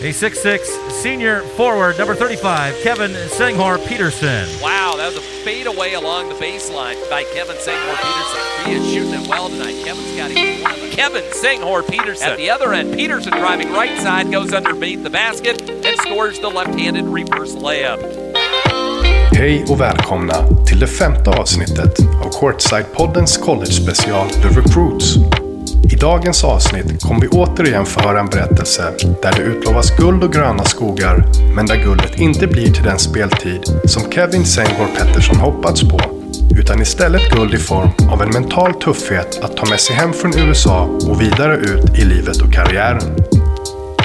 A 6'6 senior forward, number 35, Kevin Senghor Peterson. Wow, that was a fade away along the baseline by Kevin Senghor Peterson. He is shooting it well tonight. Kevin's got him one. Kevin Senghor Peterson. At the other end, Peterson driving right side, goes underneath the basket and scores the left-handed reverse layup. Hej och välkomna till det femte avsnittet av Courtside-poddens college-special The Recruits. I dagens avsnitt kommer vi återigen få höra en berättelse där det utlovas guld och gröna skogar, men där guldet inte blir till den speltid som Kevin Senghor Pettersson hoppats på, utan istället guld i form av en mental tuffhet att ta med sig hem från USA och vidare ut i livet och karriären.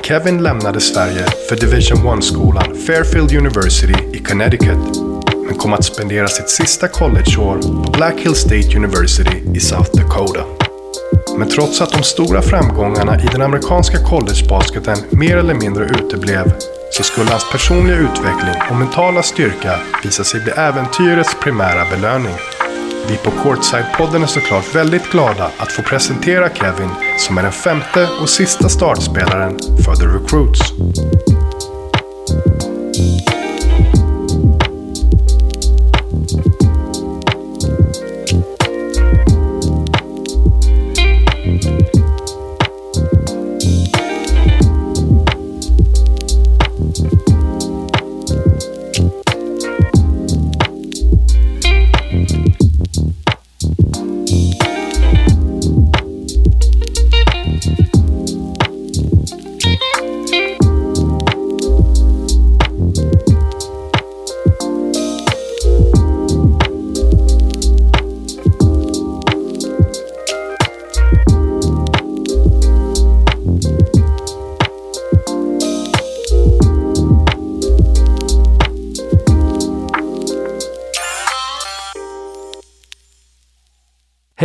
Kevin lämnade Sverige för Division 1-skolan Fairfield University i Connecticut men kom att spendera sitt sista collegeår på Black Hill State University i South Dakota. Men trots att de stora framgångarna i den amerikanska collegebasketen mer eller mindre uteblev så skulle hans personliga utveckling och mentala styrka visa sig bli äventyrets primära belöning. Vi på Courtside-podden är såklart väldigt glada att få presentera Kevin som är den femte och sista startspelaren för The Recruits.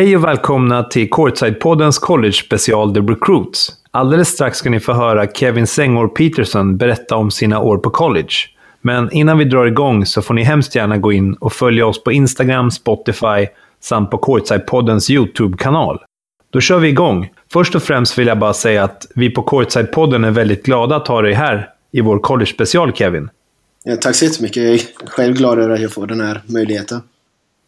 Hej och välkomna till Courtside-poddens college-special The Recruits. Alldeles strax ska ni få höra Kevin Senghor Peterson berätta om sina år på college. Men innan vi drar igång så får ni hemskt gärna gå in och följa oss på Instagram, Spotify samt på Courtside-poddens YouTube-kanal. Då kör vi igång. Först och främst vill jag bara säga att vi på Courtside-podden är väldigt glada att ha dig här i vår college-special, Kevin. Tack så jättemycket. Jag är själv glad över att jag får den här möjligheten.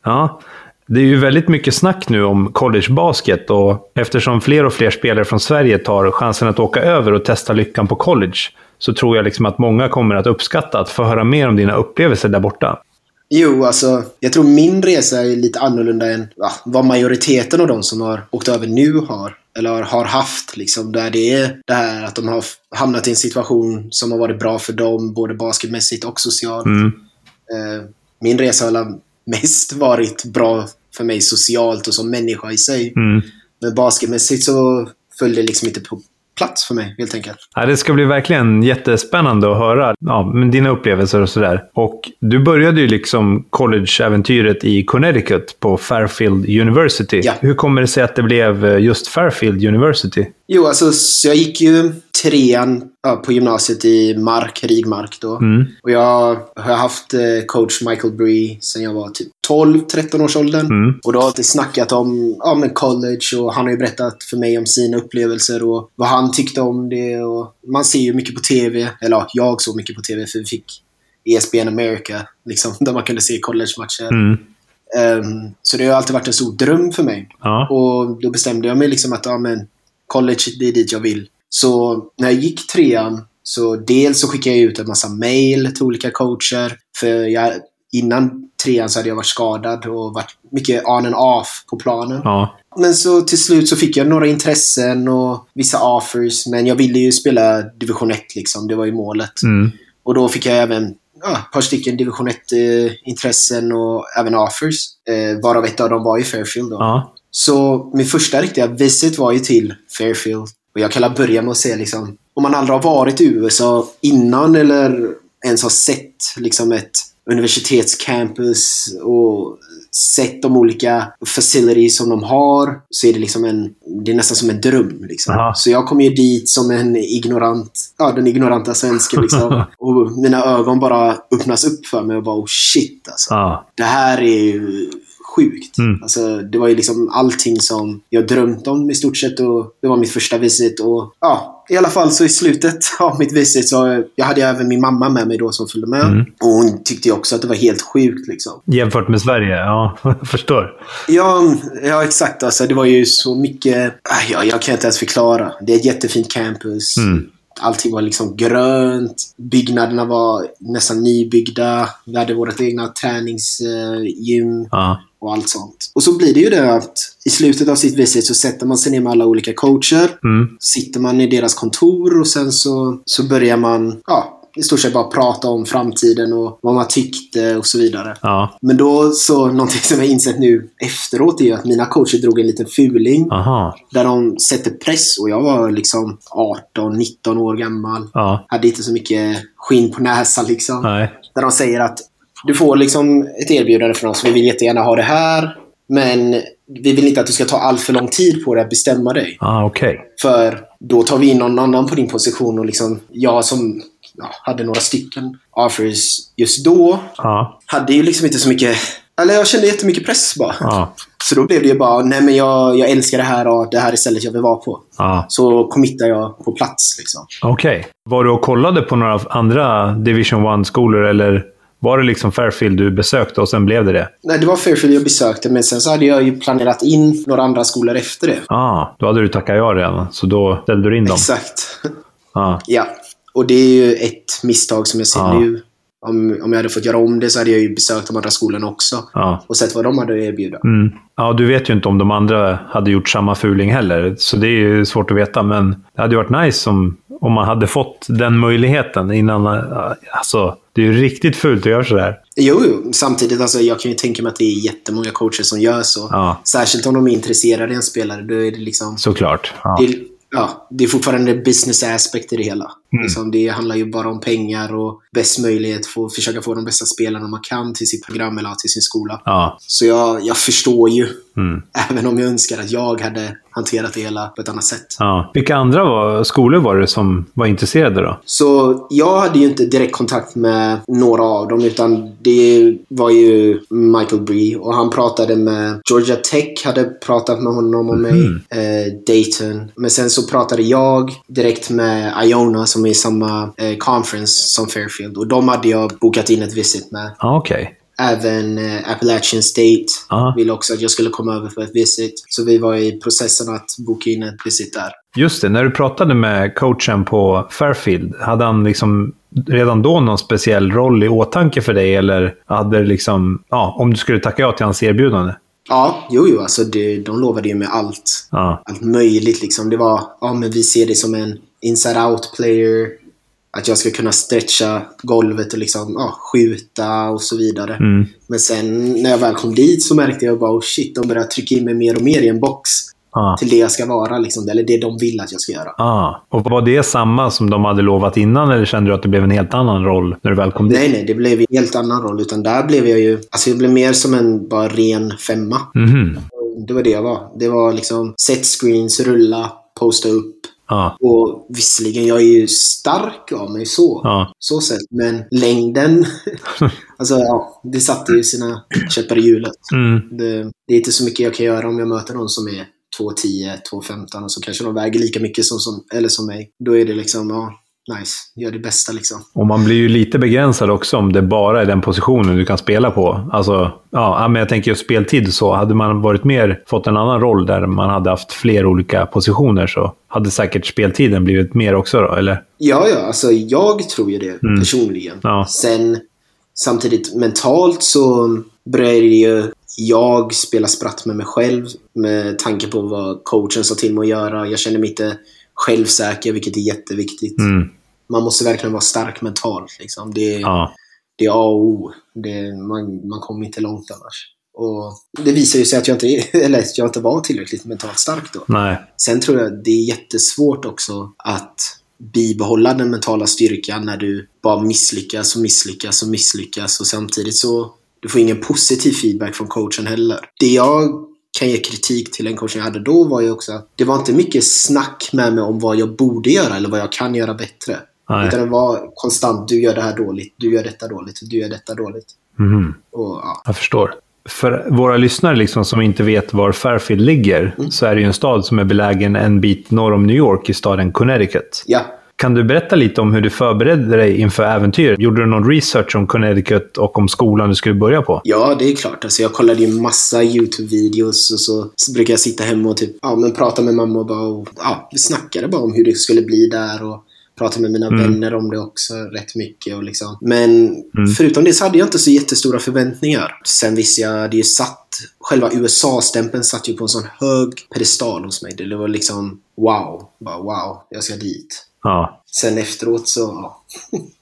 Ja, det är ju väldigt mycket snack nu om collegebasket och eftersom fler och fler spelare från Sverige tar chansen att åka över och testa lyckan på college så tror jag liksom att många kommer att uppskatta att få höra mer om dina upplevelser där borta. Jo, alltså jag tror min resa är lite annorlunda än va, vad majoriteten av de som har åkt över nu har. Eller har haft, liksom. Där det är det här att de har hamnat i en situation som har varit bra för dem, både basketmässigt och socialt. Mm. Eh, min resa har mest varit bra för mig socialt och som människa i sig. Mm. Men basketmässigt så föll det liksom inte på plats för mig, helt enkelt. Ja, det ska bli verkligen jättespännande att höra ja, men dina upplevelser och sådär. Och du började ju liksom college-äventyret i Connecticut på Fairfield University. Ja. Hur kommer det sig att det blev just Fairfield University? Jo, alltså så jag gick ju trean ja, på gymnasiet i Mark, Rigmark då. Mm. Och jag har haft eh, coach Michael Bree sedan jag var typ 12-13 års åldern. Mm. Och då har vi snackat om ja, men college och han har ju berättat för mig om sina upplevelser och vad han tyckte om det. Och man ser ju mycket på TV, eller ja, jag såg mycket på TV för vi fick ESPN America, liksom, där man kunde se college-matcher. Mm. Ehm, så det har alltid varit en stor dröm för mig. Ja. Och då bestämde jag mig liksom att ja, men, college, det är dit jag vill. Så när jag gick trean, så dels så skickade jag ut en massa mail till olika coacher. För jag, innan trean så hade jag varit skadad och varit mycket on and off på planen. Ja. Men så till slut så fick jag några intressen och vissa offers. Men jag ville ju spela division 1 liksom. Det var ju målet. Mm. Och då fick jag även ja, ett par stycken division 1-intressen och även offers. Eh, varav ett av dem var i Fairfield då. Ja. Så min första riktiga visit var ju till Fairfield. Och jag kan börja med att säga liksom, om man aldrig har varit i USA innan eller ens har sett liksom ett universitetscampus och sett de olika facilities som de har så är det liksom en, det är nästan som en dröm. Liksom. Aha. Så jag kom ju dit som en ignorant, ja den ignoranta svensken liksom. och mina ögon bara öppnas upp för mig och bara oh shit alltså. Ja. Det här är ju sjukt. Mm. Alltså, det var ju liksom allting som jag drömt om i stort sett och det var mitt första visit och ja, i alla fall så i slutet av mitt visit så jag hade jag även min mamma med mig då som följde med. Mm. Och hon tyckte ju också att det var helt sjukt liksom. Jämfört med Sverige, ja. Jag förstår. Ja, ja exakt. Alltså, det var ju så mycket... Ah, Ja, jag kan inte ens förklara. Det är ett jättefint campus. Mm. Allting var liksom grönt. Byggnaderna var nästan nybyggda. Vi hade vårt egna träningsgym Ja. och allt sånt. Och så blir det ju det att i slutet av sitt visit så sätter man sig ner med alla olika coacher. Mm. Sitter man i deras kontor och sen så, så börjar man, ja, i stort sett bara prata om framtiden och vad man tyckte och så vidare. Ja. Men då så, någonting som jag insett nu efteråt är ju att mina coacher drog en liten fuling. Aha. Där de sätter press och jag var liksom 18-19 år gammal. Ja. Hade inte så mycket skinn på näsan liksom. Nej. Där de säger att du får liksom ett erbjudande från oss. Vi vill jättegärna ha det här. Men vi vill inte att du ska ta allt för lång tid på det att bestämma dig. Ah, okej. För då tar vi in någon annan på din position och liksom jag som ja, hade några stycken offers just då Ja. hade ju liksom inte så mycket... Eller jag kände jättemycket press bara. Ja. Så då blev det ju bara, nej men jag, jag älskar det här och det här är stället jag vill vara på. Ja. Så committar jag på plats liksom. Okej. Var du och kollade på några andra Division 1-skolor eller var det liksom Fairfield du besökte och sen blev det det? Nej, det var Fairfield jag besökte, men sen så hade jag ju planerat in några andra skolor efter det. Ah, då hade du tackat ja redan, så då ställde du in dem? Exakt. Ah. ja. Och det är ju ett misstag som jag ser Ja. nu. Om, om jag hade fått göra om det så hade jag ju besökt de andra skolorna också. Ja. Och sett vad de hade att erbjuda. Mm. Ja, du vet ju inte om de andra hade gjort samma fuling heller, så det är ju svårt att veta. Men det hade ju varit nice om, om man hade fått den möjligheten innan. Alltså, det är ju riktigt fult att göra sådär. Jo, jo. Samtidigt, alltså, jag kan ju tänka mig att det är jättemånga coacher som gör så. Ja. Särskilt om de är intresserade i en spelare. Då är det liksom... Såklart. Ja. Det, ja, det är fortfarande business aspect i det hela. Mm. Liksom, det handlar ju bara om pengar och bäst möjlighet för att försöka få de bästa spelarna man kan till sitt program eller till sin skola. Ja. Så jag, jag förstår ju. Mm. Även om jag önskar att jag hade hanterat det hela på ett annat sätt. ja. Vilka andra var, skolor var det som var intresserade då? Så jag hade ju inte direkt kontakt med några av dem utan det var ju Michael Bree och han pratade med Georgia Tech, hade pratat med honom och mig. Mhm. Eh, Dayton. Men sen så pratade jag direkt med Iona som är i samma eh, conference som Fairfield och de hade jag bokat in ett visit med. Ja, okej. Även eh, Appalachian State Ja. ville också att jag skulle komma över för ett visit. Så vi var i processen att boka in ett visit där. Just det, när du pratade med coachen på Fairfield, hade han liksom redan då någon speciell roll i åtanke för dig? Eller hade det liksom, ja, om du skulle tacka ja till hans erbjudande? Ja, jo, jo. Alltså det, de lovade ju med allt. Ja, Allt möjligt liksom. Det var, ja men vi ser det som en inside-out player. Att jag ska kunna stretcha golvet och liksom, ja, skjuta och så vidare. mm. Men sen när jag väl kom dit så märkte jag bara, oh shit, de börjar trycka in mig mer och mer i en box. ja. Till det jag ska vara liksom. Eller det de vill att jag ska göra. Ah. Och var det samma som de hade lovat innan eller kände du att det blev en helt annan roll när du väl kom dit? Nej, nej, det blev en helt annan roll. Utan där blev jag ju, alltså jag blev mer som en bara ren femma. Mhm. Det var det jag var. Det var liksom set screens, rulla, posta upp. Ja, Och visserligen, jag är ju stark av mig så. ja. Så sett. Men längden, alltså ja, det satte ju sina käppar i hjulet. Mm. Det, det är inte så mycket jag kan göra om jag möter någon som är 2,10, 2,15 och så kanske de väger lika mycket som, som, eller som mig. Då är det liksom, ja, nice. Gör det bästa liksom. Och man blir ju lite begränsad också om det bara är den positionen du kan spela på. Alltså, ja, men jag tänker just speltid så. Hade man varit mer, fått en annan roll där man hade haft fler olika positioner så hade säkert speltiden blivit mer också då, eller? Ja, ja, alltså jag tror ju det personligen. Ja. Sen samtidigt mentalt så började ju jag spela spratt med mig själv med tanke på vad coachen sa till mig att göra. Jag kände mig inte självsäker, vilket är jätteviktigt. Mm. Man måste verkligen vara stark mentalt. Liksom. Det, Ja. det är A och O. Det, man, man kommer inte långt annars. Och det visar ju sig att jag inte, är- eller att jag inte var tillräckligt mentalt stark då. Nej. Sen tror jag det är jättesvårt också att bibehålla den mentala styrkan när du bara misslyckas och misslyckas och misslyckas och samtidigt så du får ingen positiv feedback från coachen heller. Det jag kan ge kritik till den coachen jag hade då var ju också att det var inte mycket snack med mig om vad jag borde göra eller vad jag kan göra bättre. Nej. Utan det var konstant, du gör det här dåligt, du gör detta dåligt, du gör detta dåligt. Mhm. Och, ja. Jag förstår. För våra lyssnare liksom, som inte vet var Fairfield ligger, Mm. så är det ju en stad som är belägen en bit norr om New York i staden Connecticut. Ja, Kan du berätta lite om hur du förberedde dig inför äventyret? Gjorde du någon research om Connecticut och om skolan du skulle börja på? Ja, det är klart. Alltså, jag kollade ju massa YouTube-videos och så, så brukar jag sitta hemma och typ, ja, men prata med mamma och bara, och, ja, vi snackade bara om hur det skulle bli där och pratade med mina vänner om det också rätt mycket. Och liksom. Men förutom det så hade jag inte så jättestora förväntningar. Sen visste jag, det ju satt, själva USA-stämpeln satt ju på en sån hög pedestal hos mig. Det var liksom wow, bara wow, jag ska dit. Ja. Sen efteråt så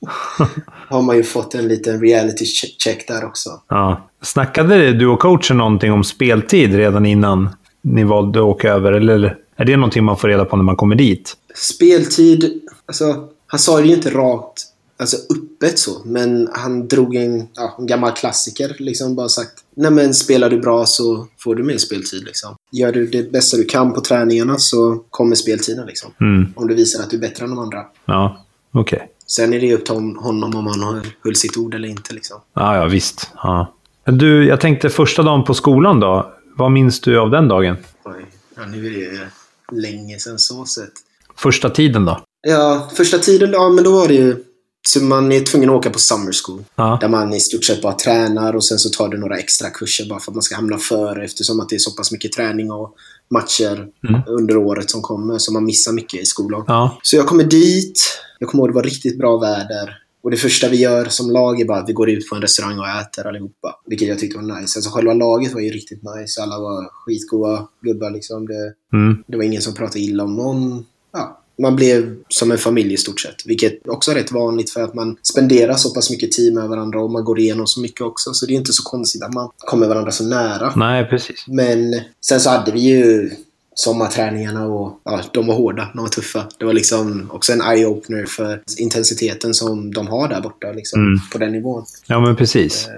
har man ju fått en liten reality che- check där också. ja. Snackade du och coachen någonting om speltid redan innan ni valde att åka över? Eller är det någonting man får reda på när man kommer dit? Speltid, alltså han sa det ju inte rakt alltså öppet så, men han drog en, ja, en gammal klassiker. Liksom bara sagt, nej men spelar du bra så får du mer speltid liksom. Gör du det bästa du kan på träningarna så kommer speltiden liksom. Mm. Om du visar att du är bättre än de andra. Ja, okej. Sen är det upp till hon- honom om han har- höll sitt ord eller inte liksom. Ja, ja, visst. Ja. Du, jag tänkte första dagen på skolan då. Vad minns du av den dagen? Oj, ja, nu är det länge sedan så sett. Första tiden då? Ja, första tiden, ja men då var det ju... Så man är tvungen att åka på summer school. Ja. Där man i stort sett bara tränar och sen så tar du några extra kurser bara för att man ska hamna före eftersom att det är så pass mycket träning och matcher under året som kommer. Så man missar mycket i skolan. Ja. Så jag kommer dit. Jag kommer ihåg det var riktigt bra väder. Och det första vi gör som lag är bara att vi går ut på en restaurang och äter allihopa. Vilket jag tyckte var nice. Alltså själva laget var ju riktigt nice. Alla var skitgoa gubbar liksom. Det, Mm. det var ingen som pratade illa om någon. Man blev som en familj i stort sett. Vilket också är rätt vanligt för att man spenderar så pass mycket tid med varandra och man går igenom så mycket också. Så det är inte så konstigt att man kommer varandra så nära. Nej, precis. Men sen så hade vi ju sommarträningarna och ja, de var hårda, de var tuffa. Det var liksom också en eye-opener för intensiteten som de har där borta liksom, Mm. på den nivån. Ja, men precis. Eh,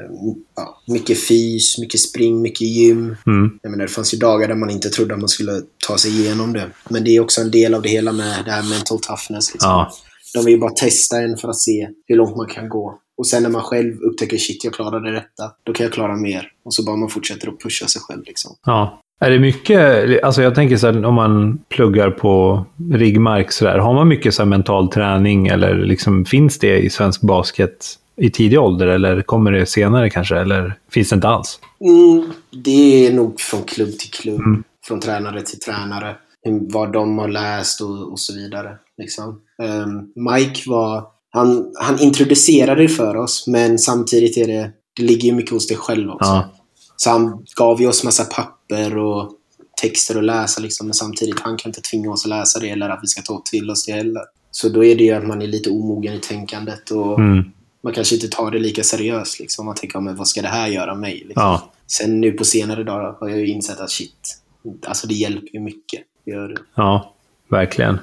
Ja, mycket fys, mycket spring, mycket gym. Mm. Jag menar, det fanns ju dagar där man inte trodde att man skulle ta sig igenom det. Men det är också en del av det hela med det här mental toughness. Liksom. Ja. De vill ju bara testa en för att se hur långt man kan gå. Och sen när man själv upptäcker shit, jag klarade detta. Då kan jag klara mer. Och så bara man fortsätter att pusha sig själv. Liksom. Ja. Är det mycket, alltså jag tänker så här, om man pluggar på riggmark så där, har man mycket så här mental träning eller liksom, finns det i svensk basket i tidig ålder eller kommer det senare kanske? Eller finns det inte alls? Mm, det är nog från klubb till klubb. Från tränare till tränare. Vad de har läst och, och så vidare. Liksom. Ehm, Mike var... Han, han introducerade det för oss, men samtidigt är det... Det ligger ju mycket hos dig själv också. Ja. Så han gav ju oss massa papper och texter att läsa, liksom, men samtidigt han kan inte tvinga oss att läsa det eller att vi ska ta till oss det heller. Så då är det ju att man är lite omogen i tänkandet och Mm. man kanske inte tar det lika seriöst. Liksom. Man tänker, men vad ska det här göra mig? Liksom. Ja. Sen nu på senare dagar har jag ju insett att shit, alltså det hjälper ju mycket. Det Gör det. Ja, verkligen.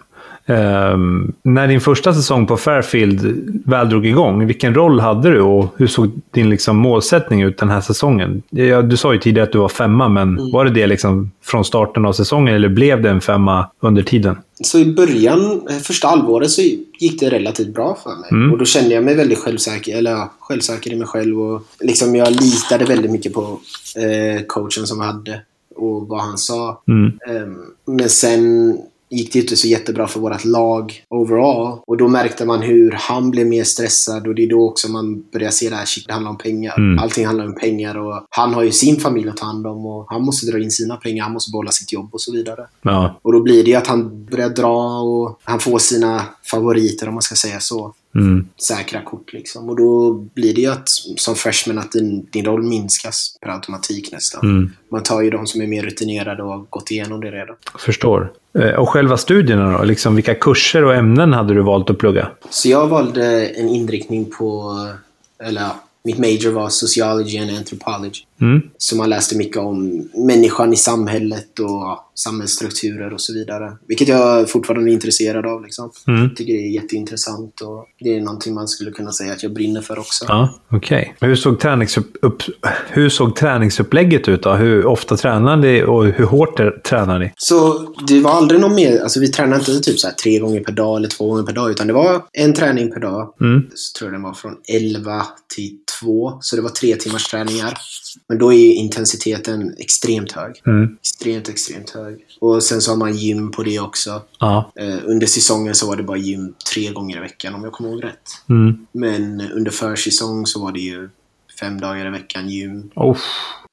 Ehm, när din första säsong på Fairfield väl drog igång, vilken roll hade du och hur såg din liksom, målsättning ut den här säsongen? Ja, Du sa ju tidigare att du var femma, men var det det liksom från starten av säsongen eller blev det en femma under tiden? Så i början, eh, första halvåret, så gick det relativt bra för mig. Mm. Och då kände jag mig väldigt självsäker, eller ja, självsäker i mig själv. Och liksom jag litade väldigt mycket på eh, coachen som jag hade och vad han sa. Mm. Ehm, men sen gick det inte så jättebra för vårt lag overall. Och då märkte man hur han blev mer stressad och det är då också man börjar se det här, shit, det handlar om pengar. Mm. Allting handlar om pengar och han har ju sin familj att ta hand om och han måste dra in sina pengar, han måste behålla sitt jobb och så vidare. Ja. Och då blir det ju att han börjar dra och han får sina favoriter om man ska säga så. Mm. Säkra kort liksom. Och då blir det ju att som freshman att din, din roll minskas per automatik nästan. Mm. Man tar ju de som är mer rutinerade och har gått igenom det redan. Förstår. Eh, Och själva studierna då? Liksom, vilka kurser och ämnen hade du valt att plugga? Så jag valde en inriktning på, eller ja, mitt major var sociology and anthropology. Mm. Så man läste mycket om människan i samhället och ja, samhällsstrukturer och så vidare. Vilket jag fortfarande är intresserad av. Liksom. Mm. Jag tycker det är jätteintressant och det är någonting man skulle kunna säga att jag brinner för också. Ja, okej. Hur, såg träningsupp, upp, hur såg träningsupplägget ut då? Hur ofta tränade ni och hur hårt tränade ni? Så det var aldrig någon mer, alltså vi tränade inte typ så tre gånger per dag eller två gånger per dag, utan det var en träning per dag. Mm. Så tror jag den var från 11 till 2, så det var tre timmars träningar. Men då är ju intensiteten extremt hög. Mm. Extremt, extremt hög. Och sen så har man gym på det också. Ja. Eh, under säsongen så var det bara gym tre gånger i veckan om jag kommer ihåg rätt. Mm. Men under försäsong så var det ju fem dagar i veckan gym. Oh.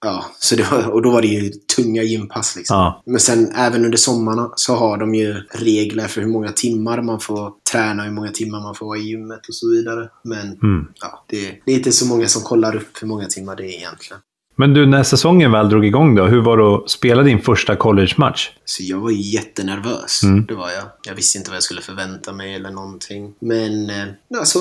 Ja, så var, och då var det ju tunga gympass liksom. Ja. Men sen även under sommarna så har de ju regler för hur många timmar man får träna, hur många timmar man får vara i gymmet och så vidare. Men Mm. ja, det, det är inte så många som kollar upp hur många timmar det är egentligen. Men du, när säsongen väl drog igång då, hur var det att spela din första college-match? Så jag var jättenervös. Mm. Det var jag. Jag visste inte vad jag skulle förvänta mig eller någonting. Men eh, alltså,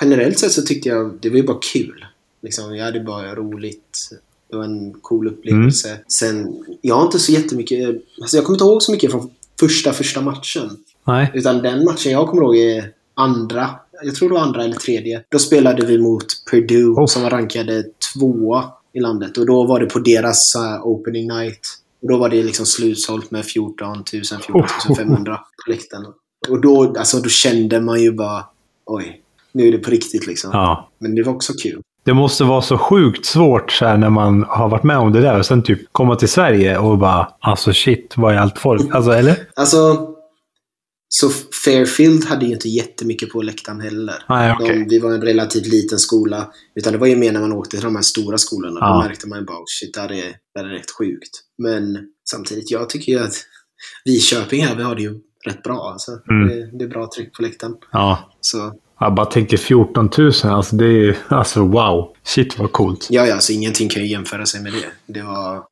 generellt sett så tyckte jag det var ju bara kul. Liksom, jag hade bara roligt. Det var en cool upplevelse. Mm. Sen, jag har inte så jättemycket... Alltså jag kommer inte ihåg så mycket från första, första matchen. Nej. Utan den matchen jag kommer ihåg är andra. Jag tror det var andra eller tredje. Då spelade vi mot Purdue Oh. som var rankade tvåa i landet. Och då var det på deras uh, opening night. Och då var det liksom slutsålt med 14 000, 14 500 på läktarna. Och då, alltså, då kände man ju bara oj, nu är det på riktigt liksom. Ja. Men det var också kul. Det måste vara så sjukt svårt så här, när man har varit med om det där och sen typ komma till Sverige och bara alltså shit, vad är allt folk? Alltså eller? Alltså, så Fairfield hade ju inte jättemycket på läktaren heller. Nej, okej. de, vi var en relativt liten skola. Utan det var ju mer när man åkte till de här stora skolorna. Ja. Då märkte man ju bara, oh, shit, det här, är, det här är rätt sjukt. Men samtidigt, jag tycker ju att vi i Köping här, vi har det ju rätt bra. Alltså. Mm. Det, det är bra tryck på läktaren. Ja. Så, Jag bara tänker 14 000, alltså det är alltså wow. Shit vad coolt. ja, ja, alltså ingenting kan ju jämföra sig med det. Det var,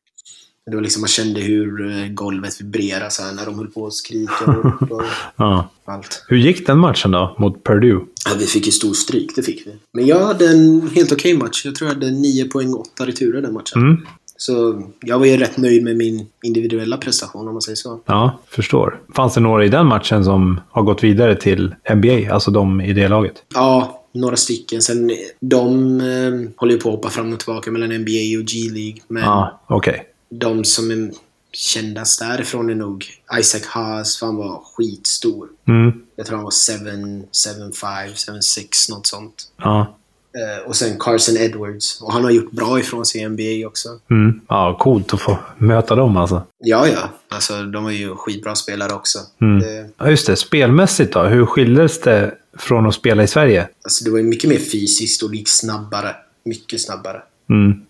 det var liksom, man kände hur eh, golvet vibrerade så här, när de höll på att skrika och, och Ja. allt. Hur gick den matchen då, mot Purdue? Ja, vi fick ju stor stryk, det fick vi. Men jag hade en helt okej match. Jag tror jag hade 9 poäng och 8 returer den matchen. Mm. Så jag var ju rätt nöjd med min individuella prestation om man säger så. Ja, förstår. Fanns det några i den matchen som har gått vidare till NBA, alltså de i det laget? Ja, några stycken. Sen de eh, håller ju på att hoppa fram och tillbaka mellan NBA och G-League. Men Ja, okej. de som är kändast därifrån är nog Isaac Haas, för han var skitstor. Mm. Jag tror han var 7, 7'5, 7'6, något sånt. Ja. Eh, och sen Carson Edwards. Och han har gjort bra ifrån sig i NBA också. Mm. Ja, coolt att få möta dem alltså. Ja, ja. Alltså, de är ju skitbra spelare också. Mm. Det, Ja, just det. Spelmässigt då? Hur skildes det från att spela i Sverige? alltså, det var ju mycket mer fysiskt och det gick snabbare. Mycket snabbare. Mm.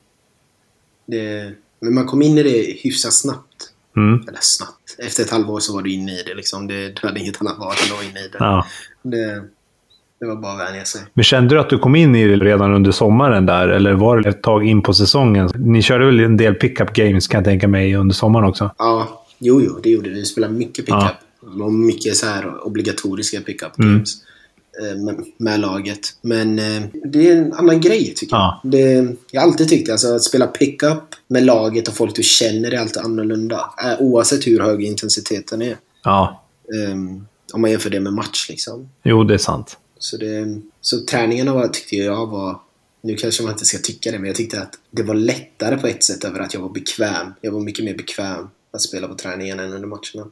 Det, men man kom in i det hyfsat snabbt. Mm. Eller snabbt. Efter ett halvår så var du inne i det. Liksom. det du hade inget annat val än att vara inne i det. Ja. det. Det var bara att vänja sig. Men kände du att du kom in i det redan under sommaren där? Eller var det ett tag in på säsongen? Ni körde väl en del pickup games kan jag tänka mig under sommaren också? Ja, jo, jo, det gjorde vi. Vi spelade mycket pickup. Ja. Och mycket så här obligatoriska pickup Mm. games. Med, med laget. Men eh, det är en annan grej tycker Ja. jag. Det, jag har alltid tyckt alltså, att spela pickup med laget och folk du känner är alltid annorlunda. Eh, Oavsett hur hög intensiteten är. Ja. Um, om man jämför det med match liksom. Jo, det är sant. Så, det, så träningarna var, tyckte jag var... Nu kanske man inte ska tycka det, men jag tyckte att det var lättare på ett sätt över att jag var bekväm. Jag var mycket mer bekväm att spela på träningen än under matcherna.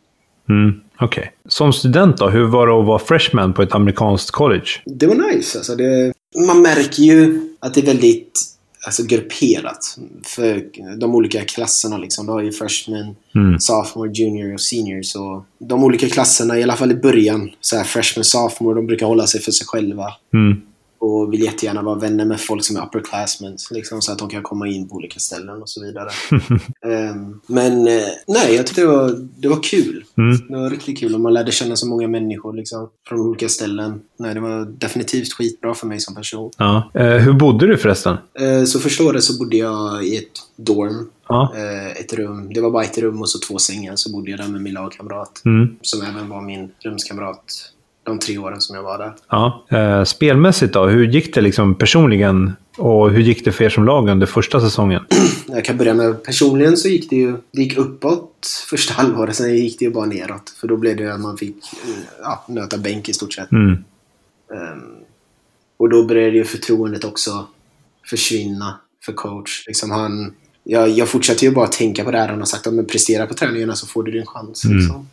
Mm. Okej. Som student då, hur var det att vara freshman på ett amerikanskt college? Det var nice. Alltså det, man märker ju att det är väldigt alltså, grupperat. För de olika klasserna. Liksom. Du har ju freshman, Mm. sophomore, junior och senior. Så de olika klasserna, i alla fall i början, så här freshman, sophomore, de brukar hålla sig för sig själva. Mm. Och vill jättegärna vara vänner med folk som är upperclassmen. Liksom, så att de kan komma in på olika ställen och så vidare. Ehm, men eh, nej, jag tyckte det var, det var kul. Mm. Det var riktigt kul och man lärde känna så många människor liksom, från olika ställen. Nej, det var definitivt skitbra för mig som person. Ja. Eh, hur bodde du förresten? Eh, så första året så bodde jag i ett dorm. Ja. Ett rum. Det var bara ett rum och så två sängar. Så bodde jag där med min lagkamrat. Mm. Som även var min rumskamrat de tre åren som jag var där. ja. Eh, spelmässigt då, hur gick det liksom personligen? Och hur gick det för er som lag under första säsongen? Jag kan börja med personligen så gick det ju det gick uppåt första halvåret. Sen gick det ju bara neråt. För då blev det att man fick eh, ja, nöta bänk i stort sett. Mm. Ehm, och då började ju förtroendet också försvinna för coach. Liksom han, jag, jag fortsatte ju bara tänka på det här. Han har sagt att prestera på träningarna så får du din chans. Mm. Liksom.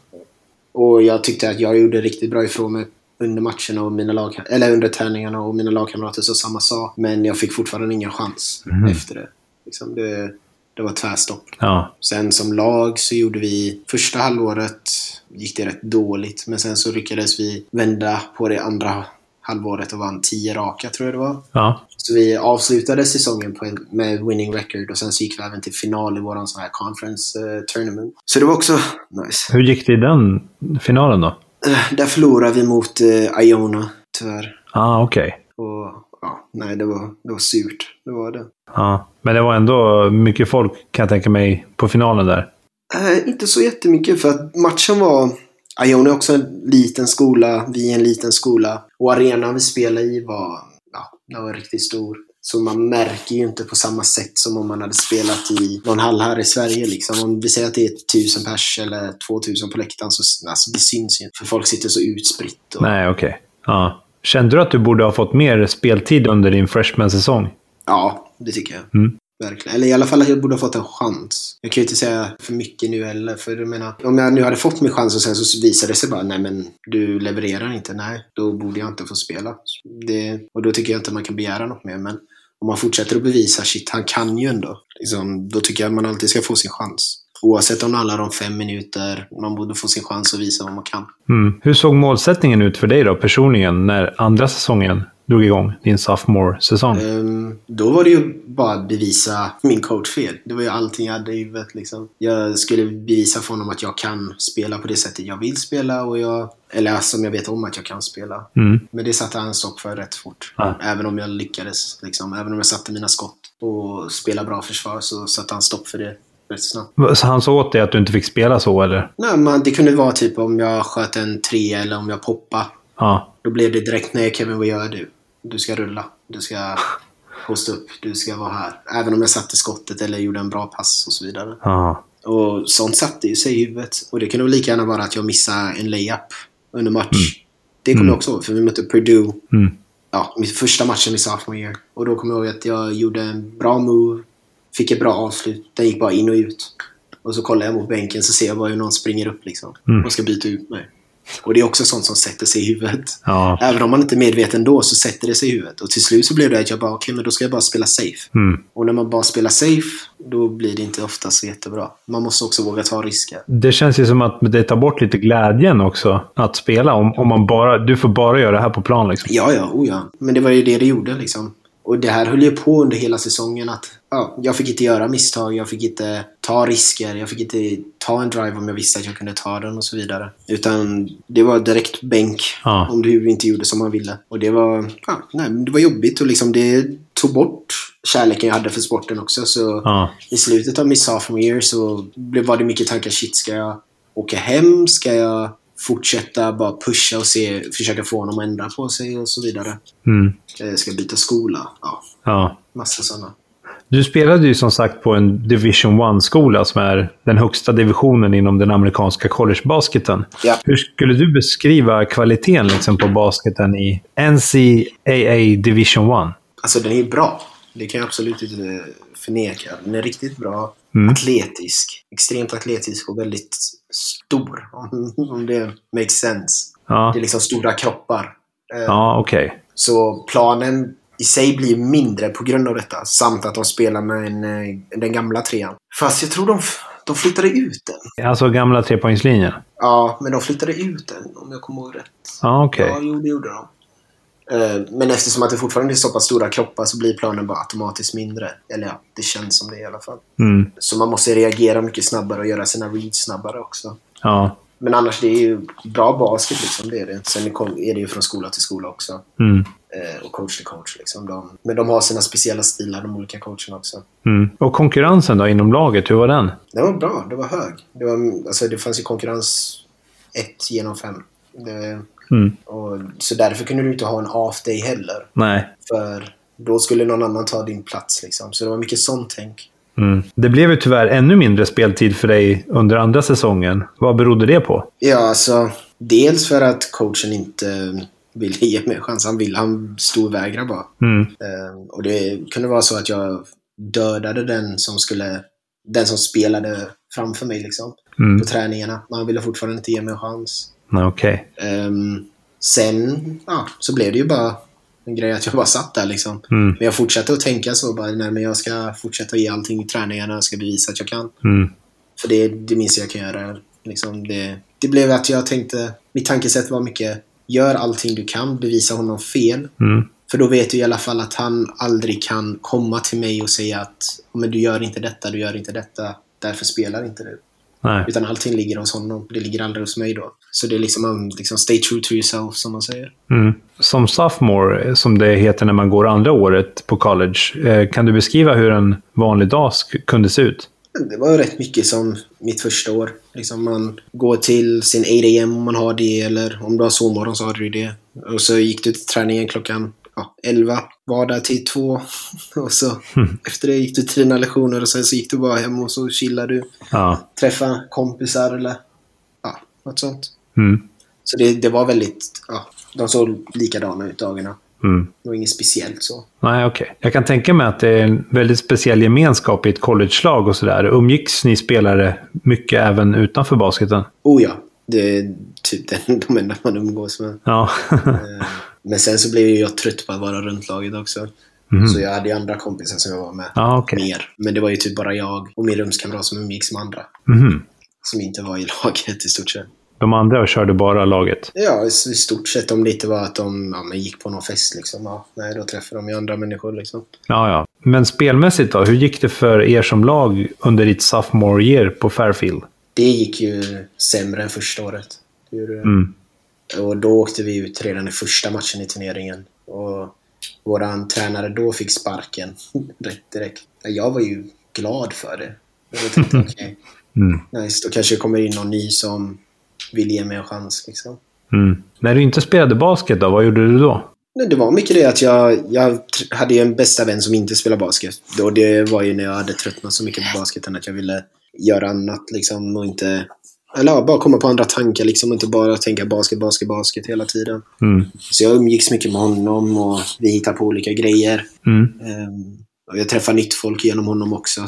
Och jag tyckte att jag gjorde riktigt bra ifrån mig under matcherna och mina lag, eller under träningarna och mina lagkamrater sa samma sak. Men jag fick fortfarande ingen chans Mm. efter det. Liksom det, det var tvärstopp. Ja. Sen som lag så gjorde vi första halvåret gick det rätt dåligt. Men sen så lyckades vi vända på det andra halvåret och vann tio raka tror jag det var. Ja. Så vi avslutade säsongen på en, med winning record och sen så gick vi även till final i våran sån här conference eh, tournament. Så det var också nice. Hur gick det i den finalen då? Eh, där förlorade vi mot eh, Iona, tyvärr. Ah, okej. Och ja, nej, det var, det var surt. Det var det. Ja. Men det var ändå mycket folk, kan jag tänka mig, på finalen där. Eh, inte så jättemycket för att matchen var... Iona är också en liten skola, vi är en liten skola. Och arenan vi spelade i var, ja, den var riktigt stor. Så man märker ju inte på samma sätt som om man hade spelat i någon hall här i Sverige. Liksom. Om vi säger att det är tusen pers eller 2000 på läktaren så alltså, det syns ju inte. För folk sitter så utspritt. Och, Nej, okej. Ja. Kände du att du borde ha fått mer speltid under din freshman-säsong? Ja, det tycker jag. Mm. Verkligen. Eller i alla fall att jag borde ha fått en chans. Jag kan ju inte säga för mycket nu heller. För jag menar, om jag nu hade fått min chans och sen så visade det sig bara, nej men du levererar inte. Nej, då borde jag inte få spela. Det, och då tycker jag inte man kan begära något mer. Men om man fortsätter att bevisa, shit, han kan ju ändå. Liksom, då tycker jag man alltid ska få sin chans. Oavsett om det handlar om fem minuter, man borde få sin chans att visa vad man kan. Mm. Hur såg målsättningen ut för dig då, personligen, när andra säsongen drog igång? Din sophomore-säsong? Ehm, då var det ju bara att bevisa min coach fel. Det var ju allting jag hade i huvudet. Liksom. Jag skulle bevisa för honom att jag kan spela på det sättet jag vill spela. Och jag, eller som jag vet om att jag kan spela. Mm. Men det satte han stopp för rätt fort. Ja. Även om jag lyckades. Liksom. Även om jag satte mina skott och spelade bra försvar så satte han stopp för det rätt snabbt. Så han sa åt dig att du inte fick spela så, eller? Nej, men det kunde vara typ om jag sköt en tre eller om jag poppade. Ja. Då blev det direkt, nej Kevin vad gör du? Du ska rulla. Du ska hosta upp. Du ska vara här. Även om jag satte skottet eller gjorde en bra pass och så vidare. Ja. Och sånt satte ju sig i huvudet. Och det kunde lika gärna vara att jag missade en layup under match. Det kommer jag också ihåg, för vi mötte Purdue. Mm. Ja, min första matchen i sophomore year. Och då kommer jag ihåg att jag gjorde en bra move. Fick ett bra avslut. Den gick bara in och ut. Och så kollar jag mot bänken så ser jag bara hur någon springer upp liksom. Mm. Och ska byta ut mig. Och det är också sånt som sätter sig i huvudet. Ja. Även om man inte är medveten då så sätter det sig i huvudet. Och till slut så blev det att jag bara, okej men då ska jag bara spela safe. Mm. Och när man bara spelar safe, då blir det inte ofta så jättebra. Man måste också våga ta risker. Det känns ju som att det tar bort lite glädjen också, att spela. Om, om man bara, du får bara göra det här på plan liksom. Ja, ja, oh ja. Men det var ju det det gjorde liksom. Och det här höll ju på under hela säsongen att ja, jag fick inte göra misstag, jag fick inte ta risker, jag fick inte ta en drive om jag visste att jag kunde ta den och så vidare. Utan det var direkt bänk Ja. om du inte gjorde som man ville. Och det var, ja, nej, det var jobbigt och liksom det tog bort kärleken jag hade för sporten också. Så Ja. i slutet av min sophomore year så var det mycket tankar. Shit, ska jag åka hem? Ska jag fortsätta bara pusha och se, försöka få honom att ändra på sig och så vidare? Mm. Eh, Ska byta skola? Ja, ja. massa sådana. Du spelade ju som sagt på en Division 1-skola som är den högsta divisionen inom den amerikanska collegebasketen. Ja. Hur skulle du beskriva kvaliteten liksom på basketen i NCAA Division 1? Alltså den är bra. Det kan jag absolut inte förneka. Den är riktigt bra. Mm. Atletisk. Extremt atletisk och väldigt stor. Om, det makes sense. Ja, Det är liksom stora kroppar. Eh, ja okej. Så planen i sig blir mindre på grund av detta. Samt att de spelar med en, eh, den gamla trean. Fast jag tror de, de flyttade ut den. Alltså gamla trepoängslinjen? Ja, men de flyttade ut den om jag kommer ihåg rätt. Ja, okej. Ja, jo, det gjorde de. Eh, men eftersom att det fortfarande är så pass stora kroppar så blir planen bara automatiskt mindre. Eller ja, det känns som det i alla fall. Mm. Så man måste reagera mycket snabbare och göra sina reads snabbare också. Ja. Men annars, det är ju bra basket. Liksom, det är det. Sen är det ju från skola till skola också. Mm. Eh, och coach till coach. Liksom. De, men de har sina speciella stilar, de olika coacherna också. Mm. Och konkurrensen då inom laget, hur var den? Den var bra. Den var hög. Det, var, alltså, det fanns ju konkurrens ett genom 5. Mm. och, så därför kunde du inte ha en off day heller. Nej. För då skulle någon annan ta din plats. Liksom. Så det var mycket sånt tänk. Mm. Det blev ju tyvärr ännu mindre speltid för dig under andra säsongen. Vad berodde det på? Ja, alltså. Dels för att coachen inte ville ge mig chans. Han ville, han storvägrade bara. Mm. Eh, och det kunde vara så att jag dödade den som skulle... Den som spelade framför mig liksom. Mm. På träningarna. Men han ville fortfarande inte ge mig en chans. Okej. Ehm, sen, ja, så blev det ju bara en grej att jag bara satt där liksom. Mm. Men jag fortsatte att tänka så bara, nej men jag ska fortsätta ge allting i träningarna, jag ska bevisa att jag kan. Mm. För det det minsta jag kan göra. Liksom det, det blev att jag tänkte, mitt tankesätt var mycket, gör allting du kan, bevisa honom fel. Mm. För då vet du i alla fall att han aldrig kan komma till mig och säga att men du gör inte detta, du gör inte detta, därför spelar inte du. Nej. Utan allting ligger hos honom. Det ligger aldrig hos mig då. Så det är liksom, um, liksom stay true to yourself, som man säger. Mm. Som sophomore, som det heter när man går andra året på college, eh, kan du beskriva hur en vanlig dag kunde se ut? Det var rätt mycket som mitt första år. Liksom man går till sin 8 am om man har det, eller om du har sovmorgon så har du det. Och så gick du till träningen klockan ja, 11, var där till 2. Och så efter det gick du till dina lektioner och sen så gick du bara hem och så chillade du. Ja. Träffa kompisar eller ja, något sånt. Mm. Så det, det var väldigt, ja, de såg likadana ut dagarna. Mm. Det var inget speciellt så. Nej, okej. Jag kan tänka mig att det är en väldigt speciell gemenskap i ett collegelag och sådär. Umgicks ni spelare mycket även utanför basketen? Oh ja, det är typ den, de enda man umgås med. Ja. Eh, Men sen så blev jag trött på att vara runt laget också. Mhm. Så jag hade ju andra kompisar som jag var med Ja, okej. mer. Men det var ju typ bara jag och min rumskamrat som umgicks med andra. Mhm. Som inte var i laget i stort sett. De andra körde bara laget? Ja, i stort sett om det inte var att de ja, gick på någon fest liksom. Ja, nej, då träffade de ju andra människor liksom. Ja, ja. Men spelmässigt då? Hur gick det för er som lag under ditt sophomore year på Fairfield? Det gick ju sämre än första året. Det gjorde det. Mm. Och då åkte vi ut redan i första matchen i turneringen. Och våran tränare då fick sparken rätt direkt. Jag var ju glad för det. Jag tänkte okej, Mm. nice. Då kanske det kommer in någon ny som vill ge mig en chans. Liksom. Mm. När du inte spelade basket då, vad gjorde du då? Det var mycket det att jag, jag hade en bästa vän som inte spelar basket. Och det var ju när jag hade tröttnat så mycket på basketen att jag ville göra annat liksom och inte... Eller ja, bara komma på andra tankar liksom och inte bara tänka basket, basket, basket hela tiden. Mm. Så jag umgicks mycket med honom och vi hittade på olika grejer. Mm. Ehm, och jag träffade nytt folk genom honom också.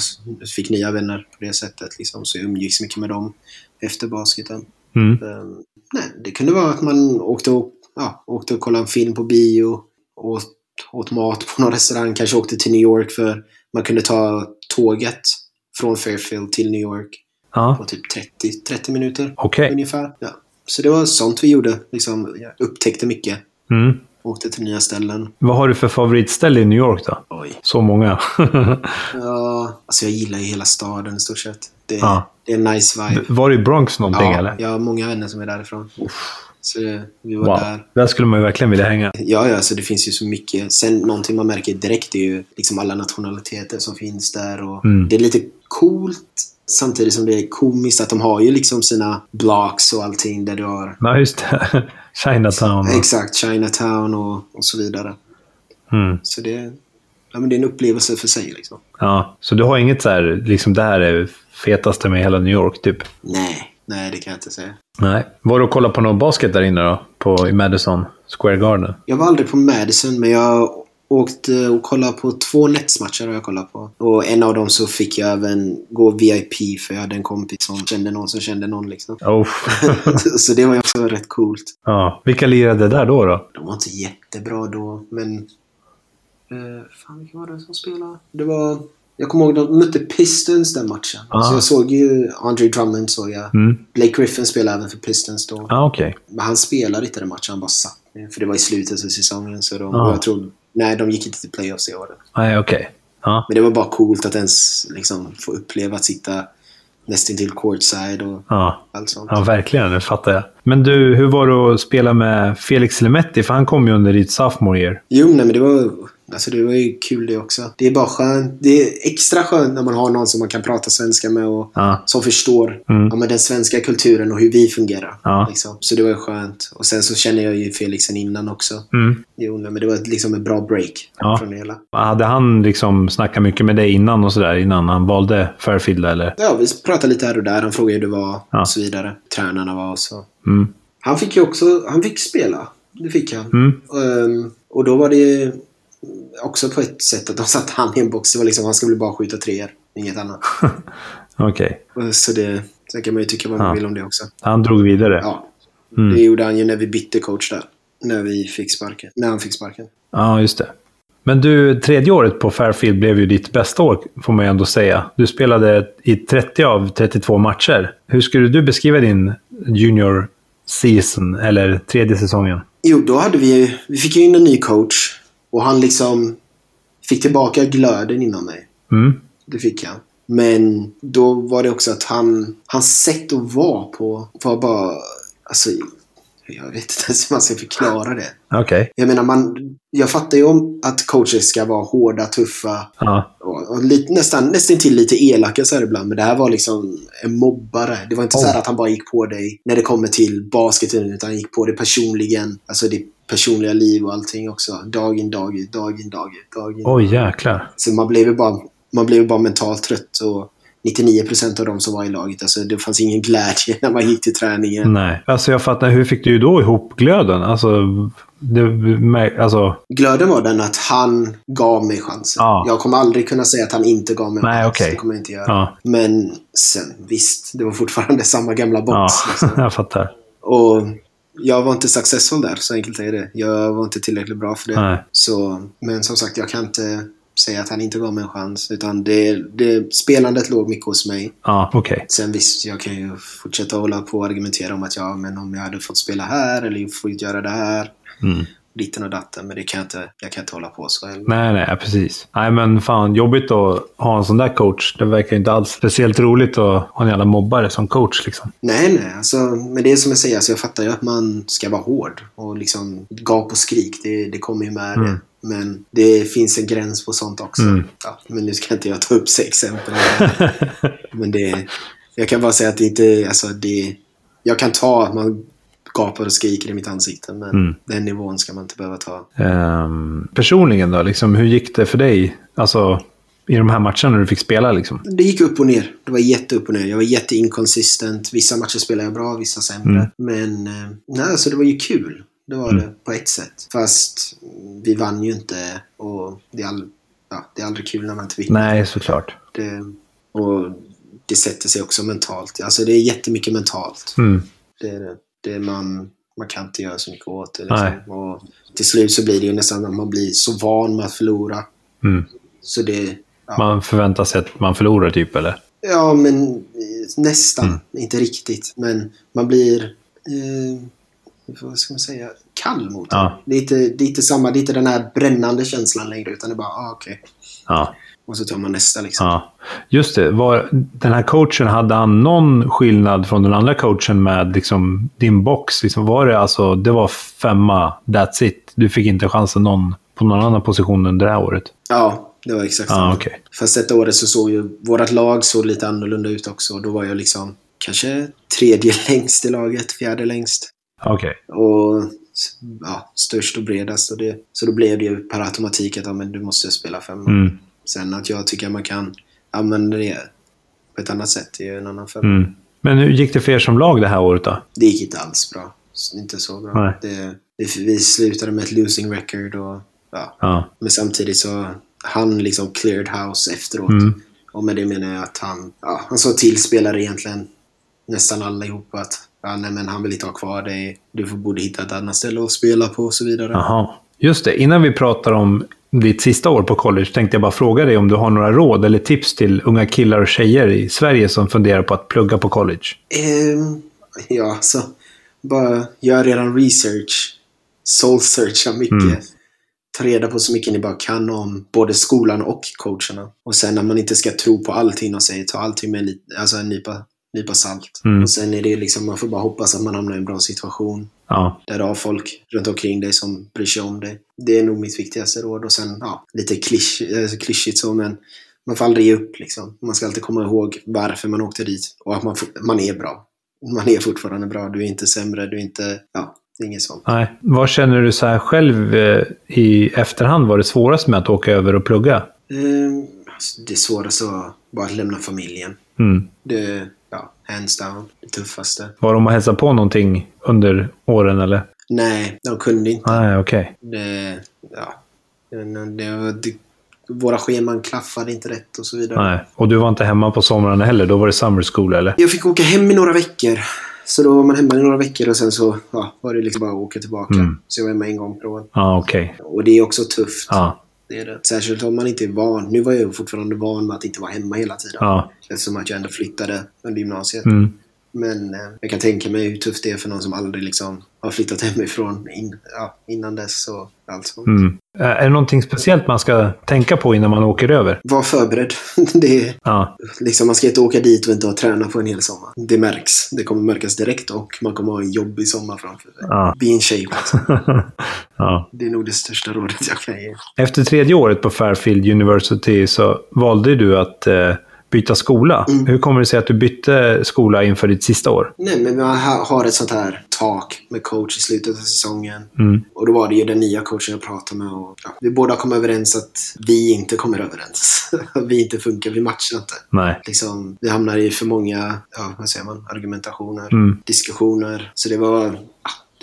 Fick nya vänner på det sättet. Liksom. Så jag umgicks mycket med dem efter basketen. Mm. Ehm, nej, det kunde vara att man åkte och, ja, åkte och kollade en film på bio. Åt, åt mat på någon restaurang. Kanske åkte till New York för man kunde ta tåget från Fairfield till New York Ja, på typ 30, 30 minuter okej. ungefär. Ja. Så det var sånt vi gjorde. Liksom, jag upptäckte mycket. Mm. Åkte till nya ställen. Vad har du för favoritställe i New York då? Oj. Så många. Ja, alltså jag gillar ju hela staden i stort sett. Det, Ja. det är en nice vibe. var det i Bronx någonting Ja, eller? jag har många vänner som är därifrån. Så det, vi var Wow. där. Där skulle man ju verkligen vilja hänga. Ja, ja, så det finns ju så mycket. Sen någonting man märker direkt är ju liksom alla nationaliteter som finns där. Och Mm. Det är lite coolt samtidigt som det är komiskt att de har ju liksom sina blocks och allting där du har Ja, just det. Chinatown. och- exakt Chinatown och, och så vidare. Mm. Så det, ja, men det är en upplevelse för sig liksom. Ja, så du har inget så här, liksom det här är fetaste med hela New York, typ? Nej, nej det kan jag inte säga. Nej. Var du och kollade på någon basket där inne då? På, I Madison Square Garden? Jag var aldrig på Madison, men jag åkte och kollade på två Nets-matcher har jag kollat på. Och en av dem så fick jag även gå VIP för jag hade en kompis som kände någon som kände någon liksom. Oh. så det var ju också rätt coolt. ja. Vilka lirade där då? då? De var inte jättebra då, men... Eh, fan, vilka var det som spelade? Det var... Jag kommer ihåg de mötte Pistons den matchen. Ah. Så jag såg ju Andre Drummond såg jag. Mm. Blake Griffin spelade även för Pistons då. Ja, okej. Men han spelade inte den matchen, han bara satt. För det var i slutet av säsongen. Så de, Ah. jag tror... Nej, de gick inte till playoffs det året. Nej, okej. Ja. Men det var bara coolt att ens liksom, få uppleva att sitta nästintill courtside och Ja. allt sånt. ja, verkligen. Det fattar jag. Men du, hur var det att spela med Felix Lemetti? För han kom ju under ditt sophomore year. Jo, nej, men det var, alltså, det var ju kul det också. Det är bara skönt. Det är extra skönt när man har någon som man kan prata svenska med och Ja. som förstår Mm. ja, men den svenska kulturen och hur vi fungerar. Ja. Liksom. Så det var ju skönt. Och sen så känner jag ju Felix sen innan också. Mm. Jo, men det var liksom en bra break Ja. från det hela. Hade han liksom snackat mycket med dig innan och sådär? Innan han valde Fairfield eller? Ja, vi pratade lite här och där. Han frågade hur det var och så vidare. Tränarna var och så. Mm. Han fick ju också, han fick spela. Det fick han. Ehm, och då var det också på ett sätt att de satte han i en box. Det var liksom, han skulle bara skjuta treor. Inget annat. Okej. Och Så det, sen kan man ju tycka vad man Ja. vill om det också. Han drog vidare. Ja. Mm. Det gjorde han ju när vi bytte coach där. när vi fick sparken. När han fick sparken. Ja, just det. Men du, tredje året på Fairfield blev ju ditt bästa år, får man ju ändå säga. Du spelade i 30 av 32 matcher. Hur skulle du beskriva din junior season, eller tredje säsongen? Jo, då hade vi ju... Vi fick ju in en ny coach. Och han liksom fick tillbaka glöden inom mig. Mm. Det fick jag. Men då var det också att han... Hans sätt att vara på var bara... Alltså, jag vet inte ens hur man ska förklara det. Okej. Jag menar, man, jag fattar ju om att coacher ska vara hårda, tuffa Ja. och, och lite, nästan, nästan till lite elaka så här ibland. Men det här var liksom en mobbare. Det var inte så här Oh. att han bara gick på dig när det kommer till basketen, utan han gick på dig personligen. Alltså ditt personliga liv och allting också. Dag in, dag ut, dag in, dag ut, dag in. Oj, jäklar. Så man blev ju bara, man blev bara mentalt trött. Och 99% av de som var i laget, alltså det fanns ingen glädje när man gick till träningen. Nej. Alltså jag fattar, hur fick du då ihop glöden? Alltså, det, alltså Glöden var den att han gav mig chansen. Ja. Jag kommer aldrig kunna säga att han inte gav mig Nej, chans. okej. Det kommer jag inte göra. ja. Men sen, visst, det var fortfarande samma gamla box. Ja, Liksom. jag fattar. Och jag var inte successful där, så enkelt är det. Jag var inte tillräckligt bra för det. Nej. Så, men som sagt, jag kan inte säga att han inte gav mig en chans. Utan det, det, spelandet låg mycket hos mig. Ja, okej. Sen visst, jag kan ju fortsätta hålla på och argumentera om att ja, men om jag hade fått spela här eller fått göra det här. Mm. Ditten och datten, men det kan jag inte, jag kan inte hålla på så. heller. Nej, nej, precis. Nej, men fan, jobbigt att ha en sån där coach. Det verkar inte alls speciellt roligt att ha en jävla mobbare som coach. Liksom. Nej, nej. Alltså, men det är som jag säger, alltså, jag fattar ju att man ska vara hård. Och liksom gap och skrik, det, det kommer ju med Mm. det. Men det finns en gräns på sånt också. Mm. Ja, men nu ska inte jag ta upp sig exempel. men det, jag kan bara säga att det inte, alltså det, jag kan ta att man gapar och skriker i mitt ansikte. Men Mm. den nivån ska man inte behöva ta. Ehm, personligen då, liksom, hur gick det för dig? Alltså, i de här matcherna när du fick spela liksom? Det gick upp och ner. Det var jätte upp och ner. Jag var jätteinkonsistent. Vissa matcher spelade jag bra, vissa sämre. Mm. Men eh, nej, alltså det var ju kul. Det var det på ett sätt. Fast vi vann ju inte och det är, all, ja, det är aldrig kul när man inte vinner. Nej, såklart. Det, och det sätter sig också mentalt. Alltså det är jättemycket mentalt. Mm. Det är det. Det man, man kan inte göra så mycket åt det. Liksom. Och till slut så blir det ju nästan att man blir så van med att förlora. Mm. Så det, ja. Man förväntar sig att man förlorar typ, eller? Ja, men eh, nästan. Mm. Inte riktigt. Men man blir... Eh, vad ska man säga? Kall mot det. Ja. Det, är inte, det är inte samma. Det är inte den här brännande känslan längre. Utan det är bara, ah, okej. Ja. Och så tar man nästa liksom. ja. Just det. Var, den här coachen, hade han någon skillnad från den andra coachen med liksom, din box? Liksom, var det alltså, det var femma, that's it? Du fick inte chansen någon, på någon annan position under det här året? Ja, det var exakt samma. okej. Fast detta året så såg ju vårt lag såg lite annorlunda ut också. Då var jag liksom kanske tredje längst i laget, fjärde längst. Okej. Och ja, störst och bredast. Och det, så då blev det ju per automatik att ja, men du måste spela femma. Mm. Sen att jag tycker att man kan använda det på ett annat sätt är ju en annan femma. Mm. Men hur gick det för er som lag det här året då? Det gick inte alls bra. Inte så bra. Det, det, vi slutade med ett losing record och ja. Ja. Men samtidigt så han liksom cleared house efteråt. Mm. Och med det menar jag att han, ja, han sa till spelare egentligen, nästan allihopa att ja, nej, men han vill inte ha kvar dig. Du får borde hitta ett annat ställe att spela på och så vidare. Jaha. Just det, innan vi pratar om ditt sista år på college tänkte jag bara fråga dig om du har några råd eller tips till unga killar och tjejer i Sverige som funderar på att plugga på college. Ehm, ja, så bara gör redan research. Soul searcha mycket. Mm. Ta reda på så mycket ni bara kan om både skolan och coacherna. Och sen när man inte ska tro på allting de säger, ta allting med en, alltså en nypa, nypa salt. Mm. Och sen är det liksom, man får bara hoppas att man hamnar i en bra situation. Ja, Där du har folk runt omkring dig som bryr sig om dig. Det är nog mitt viktigaste råd. Och sen, ja, lite klysch, eh, klyschigt så, men man får aldrig ge upp liksom. Man ska alltid komma ihåg varför man åkte dit. Och att man, man är bra. Man är fortfarande bra. Du är inte sämre. Du är inte, ja, inget sånt. nej. Vad känner du så här själv eh, i efterhand var det svårast med att åka över och plugga? Eh, alltså, det svåraste var bara att lämna familjen. Mm. Det, ja, hands down, det tuffaste. Var de och hälsade på någonting under åren eller? Nej, de kunde inte. Nej, okej. Det, ja, det, det, våra scheman klaffade inte rätt och så vidare. Nej. Och du var inte hemma på somrarna heller? Då var det summer school eller? Jag fick åka hem i några veckor. Så då var man hemma i några veckor och sen så ja, var det liksom bara att åka tillbaka. Mm. Så jag var hemma en gång per år. Ja, okej. Och det är också tufft. Ja, Det är det. Särskilt om man inte är van. Nu var jag fortfarande van med att inte vara hemma hela tiden. ja. Eftersom att jag ändå flyttade under gymnasiet. Mm. Men eh, jag kan tänka mig hur tufft det är för någon som aldrig liksom har flyttat hemifrån in, ja, innan dess. Och allt sånt. Mm. Är det någonting speciellt man ska tänka på innan man åker över? Var förberedd. det är, Ja, liksom, man ska inte åka dit och inte ha tränat på en hel sommar. Det märks. Det kommer märkas direkt och man kommer ha en jobbig sommar framför sig. Ja. Be in shape. Alltså. ja. Det är nog det största rådet jag kan ge. Efter tredje året på Fairfield University så valde du att eh, byta skola. Mm. Hur kommer det sig att du bytte skola inför ditt sista år? Nej, men man ha- har ett sånt här tak med coach i slutet av säsongen. Mm. Och då var det ju den nya coachen jag pratade med. Och, ja, vi båda kom överens att vi inte kommer överens. vi inte funkar, vi matchar inte. Nej. Liksom, vi hamnar i för många, ja, vad säger man, argumentationer, Mm. diskussioner. Så det var,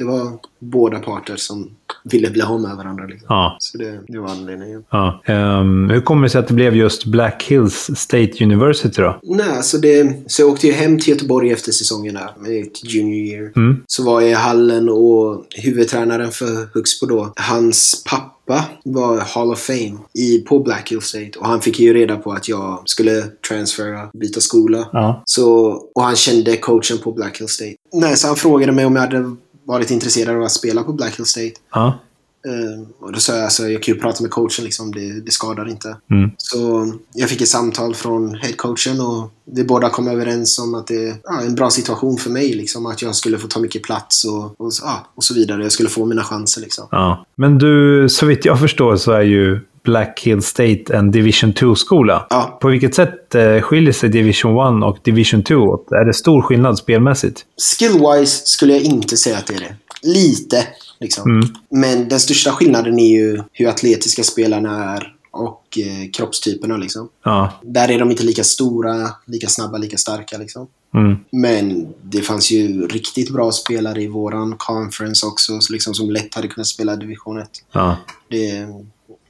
det var båda parter som ville bli av med varandra. Liksom. Ja. Så det, det var anledningen. ja. Ehm, hur kommer det sig att det blev just Black Hills State University då? Nej, så, det, så jag åkte ju hem till Göteborg efter säsongen där, mitt junior year. Mm. Så var jag i hallen och huvudtränaren för Huxbo då, hans pappa var Hall of Fame i, på Black Hill State. Och han fick ju reda på att jag skulle transfera, byta skola. Ja. Så, och han kände coachen på Black Hill State. Nej, så han frågade mig om jag hade varit intresserad av att spela på Black Hill State. Ja. Eh, och då sa jag alltså, jag kan ju prata med coachen liksom, det, det skadar inte. Mm. Så jag fick ett samtal från headcoachen och vi båda kom överens om att det är ja, en bra situation för mig. Liksom, att jag skulle få ta mycket plats och, och, ja, och så vidare. Jag skulle få mina chanser. Liksom. ja. Men du, så vitt jag förstår så är ju Black Hill State en Division 2-skola. Ja. På vilket sätt eh, skiljer sig Division 1 och Division 2 åt? Är det stor skillnad spelmässigt? Skill-wise skulle jag inte säga att det är det. Lite, liksom. Mm. Men den största skillnaden är ju hur atletiska spelarna är och eh, kroppstyperna. Liksom. Ja. Där är de inte lika stora, lika snabba, lika starka. Liksom. Mm. Men det fanns ju riktigt bra spelare i våran conference också, så liksom som lätt hade kunnat spela division 1. Ja. Det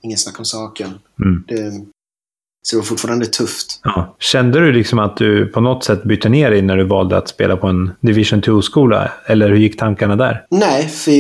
ingen snack om saken. Mm. Det, så det var fortfarande tufft. Ja. Kände du liksom att du på något sätt bytte ner dig när du valde att spela på en Division 2-skola? Eller hur gick tankarna där? Nej, för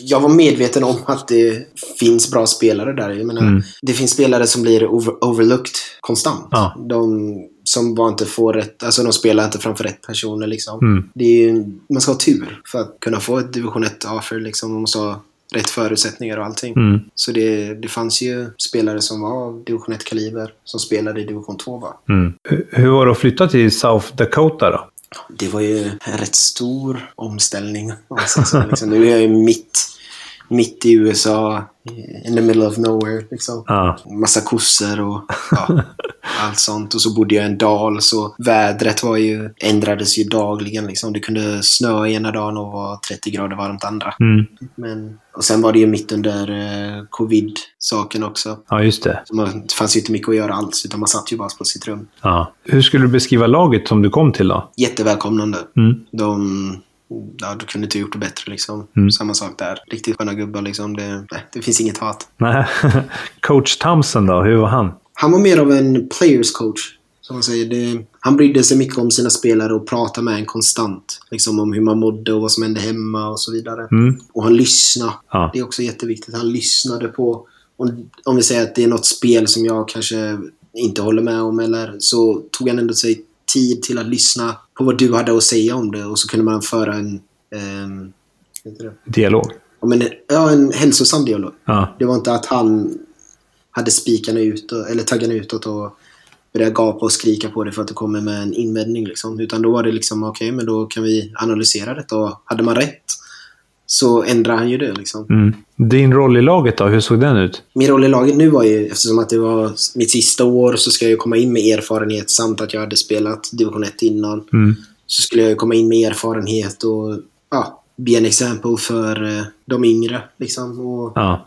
jag var medveten om att det finns bra spelare där. Jag menar, Mm. Det finns spelare som blir over, overlooked konstant. Ja. De som bara inte får rätt, alltså de spelar inte framför rätt personer liksom. Mm. Det är man ska ha tur för att kunna få ett division 1-offer liksom. Man måste ha rätt förutsättningar och allting. Mm. Så det, det fanns ju spelare som var av division 1-kaliber som spelade i division 2 va. Mm. Hur- var det att flytta till South Dakota då? Det var ju en rätt stor omställning. Alltså, så liksom, nu är jag ju mitt, mitt i USA, in the middle of nowhere. Liksom. Ja. Massa kossor och ja, allt sånt. Och så bodde jag i en dal, så vädret var ju, ändrades ju dagligen. Liksom. Det kunde snöa ena dagen och vara 30 grader varmt andra. Mm. Men, och sen var det ju mitt under eh, covid-saken också. Ja, just det. Så man, det fanns ju inte mycket att göra alls, utan man satt ju bara på sitt rum. Ja. Hur skulle du beskriva laget som du kom till då? Jättevälkomnande. Mm. De, ja, du kunde inte gjort det bättre liksom. Mm. Samma sak där. Riktigt sköna gubbar liksom. Det, nej, det finns inget hat. Nej. Coach Thompson då, hur var han? Han var mer av en players coach. Som man säger. Det, han brydde sig mycket om sina spelare och pratade med en konstant. Liksom om hur man mådde och vad som hände hemma och så vidare. Mm. Och han lyssnade. Ja. Det är också jätteviktigt. Han lyssnade på... Om, om vi säger att det är något spel som jag kanske inte håller med om eller så tog han ändå sig tid till att lyssna på vad du hade att säga om det och så kunde man föra en... det? Dialog. Ja, men, ja, en hälsosam dialog. Ja. Det var inte att han hade spikarna ut eller taggarna utåt och började gapa och skrika på det för att det kommer med en invändning. Liksom. Utan då var det liksom, okej, men då kan vi analysera detta. Och hade man rätt så ändrade han ju det. Liksom. Mm. Din roll i laget då, hur såg den ut? Min roll i laget nu var ju, eftersom att det var mitt sista år, så ska jag ju komma in med erfarenhet samt att jag hade spelat division 1 innan. Mm. Så skulle jag ju komma in med erfarenhet och ja, be en exempel för eh, de yngre. Liksom. Och Ja.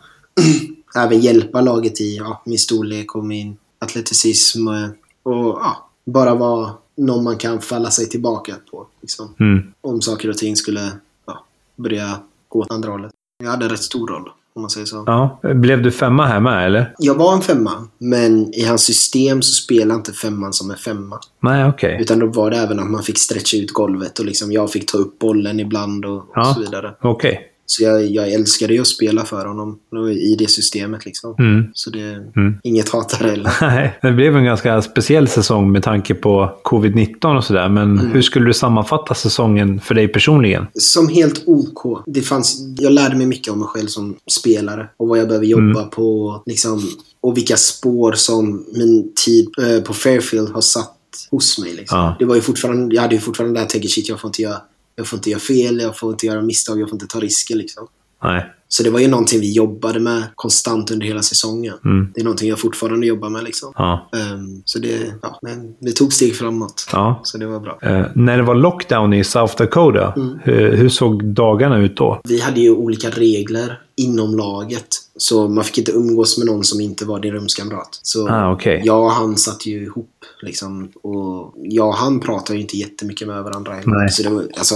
även hjälpa laget i ja, min storlek och min atleticism. eh, Och ja, bara vara någon man kan falla sig tillbaka på. Liksom. Mm. Om saker och ting skulle ja, börja gå åt andra hållet. Jag hade en rätt stor roll. om man säger så. Ja. Blev du femma här med, eller? Jag var en femma, men i hans system så spelar inte femman som en femma. Nej, okej. Utan då var det även att man fick stretcha ut golvet och liksom jag fick ta upp bollen ibland och, Ja. och så vidare. Okej. Så jag, jag älskade ju att spela för honom i det systemet liksom. Mm. Så det är Mm. inget hat där heller. Nej, det blev en ganska speciell säsong med tanke på covid-19 och sådär. Men Mm. hur skulle du sammanfatta säsongen för dig personligen? Som helt OK. Det fanns, jag lärde mig mycket om mig själv som spelare och vad jag behöver jobba Mm. på. Liksom, och vilka spår som min tid eh, på Fairfield har satt hos mig. Liksom. Ja. Det var ju fortfarande, jag hade ju fortfarande det här tänket, shit jag får inte göra jag får inte göra fel, jag får inte göra misstag, jag får inte ta risker. Liksom. Nej. Så det var ju någonting vi jobbade med konstant under hela säsongen. Mm. Det är någonting jag fortfarande jobbar med. Liksom. Ja. Ehm, så det, ja, men vi tog steg framåt. ja. Så det var bra. Eh, när det var lockdown i South Dakota, Mm. hur, hur såg dagarna ut då? Vi hade ju olika regler inom laget. Så man fick inte umgås med någon som inte var din rumskamrat. Så Ah, okej. jag och han satt ju ihop. Liksom, och jag och han pratade ju inte jättemycket med varandra. Nej. Så det var, alltså,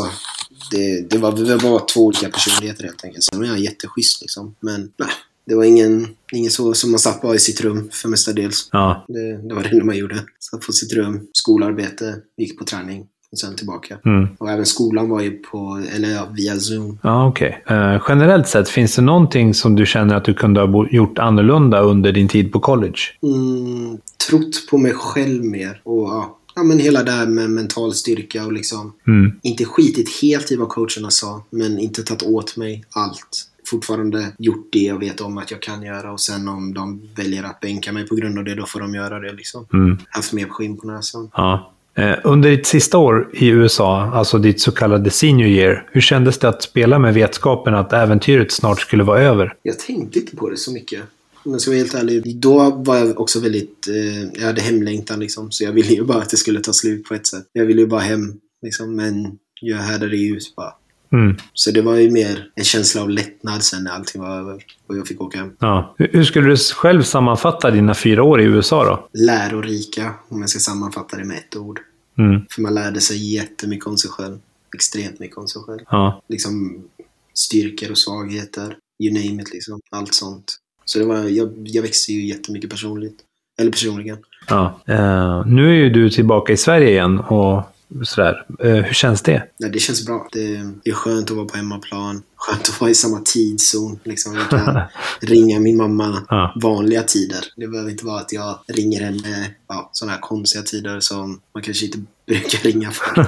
det, det, var, det var två olika personligheter helt enkelt. Sen var jag jätteschysst liksom. Men nej, det var ingen, ingen så som man satt bara i sitt rum för mestadels. Ja. Det, det var det enda man gjorde. Satt på sitt rum, skolarbete, gick på träning och sen tillbaka. Mm. Och även skolan var ju på, eller ja, via Zoom. Ja, okej. Eh, generellt sett, finns det någonting som du känner att du kunde ha gjort annorlunda under din tid på college? mm, trott på mig själv mer. Och ja, ja, men hela det här med mental styrka och liksom Mm. inte skitit helt i vad coacherna sa, men inte tagit åt mig allt. Fortfarande gjort det jag vet om att jag kan göra och sen om de väljer att bänka mig på grund av det, då får de göra det liksom. Mm. Haft mer skinn på näsan. Ja. Eh, under ditt sista år i USA, alltså ditt så kallade senior year, hur kändes det att spela med vetskapen att äventyret snart skulle vara över? Jag tänkte inte på det så mycket. Om jag ska vara helt ärlig. Då var jag också väldigt... Eh, jag hade hemlängtan liksom. Så jag ville ju bara att det skulle ta slut på ett sätt. Jag ville ju bara hem. Liksom, men jag härdade ut bara. Mm. Så det var ju mer en känsla av lättnad sen när allting var över. Och jag fick åka hem. Ja. Hur- Hur skulle du själv sammanfatta dina fyra år i USA då? Lärorika, om jag ska sammanfatta det med ett ord. Mm. För man lärde sig jättemycket om sig själv. Extremt mycket om sig själv. Ja. Liksom styrkor och svagheter. You name it liksom. Allt sånt. Så det var, jag, jag växte ju jättemycket personligt. Eller personligen. ja. Eh, nu är ju du tillbaka i Sverige igen och sådär. Eh, hur känns det? Nej, det känns bra. Det, det är skönt att vara på hemmaplan. Skönt att vara i samma tidszon. Liksom. Jag kan ringa min mamma Ja. vanliga tider. Det behöver inte vara att jag ringer henne ja, sådana här konstiga tider som man kanske inte brukar ringa för.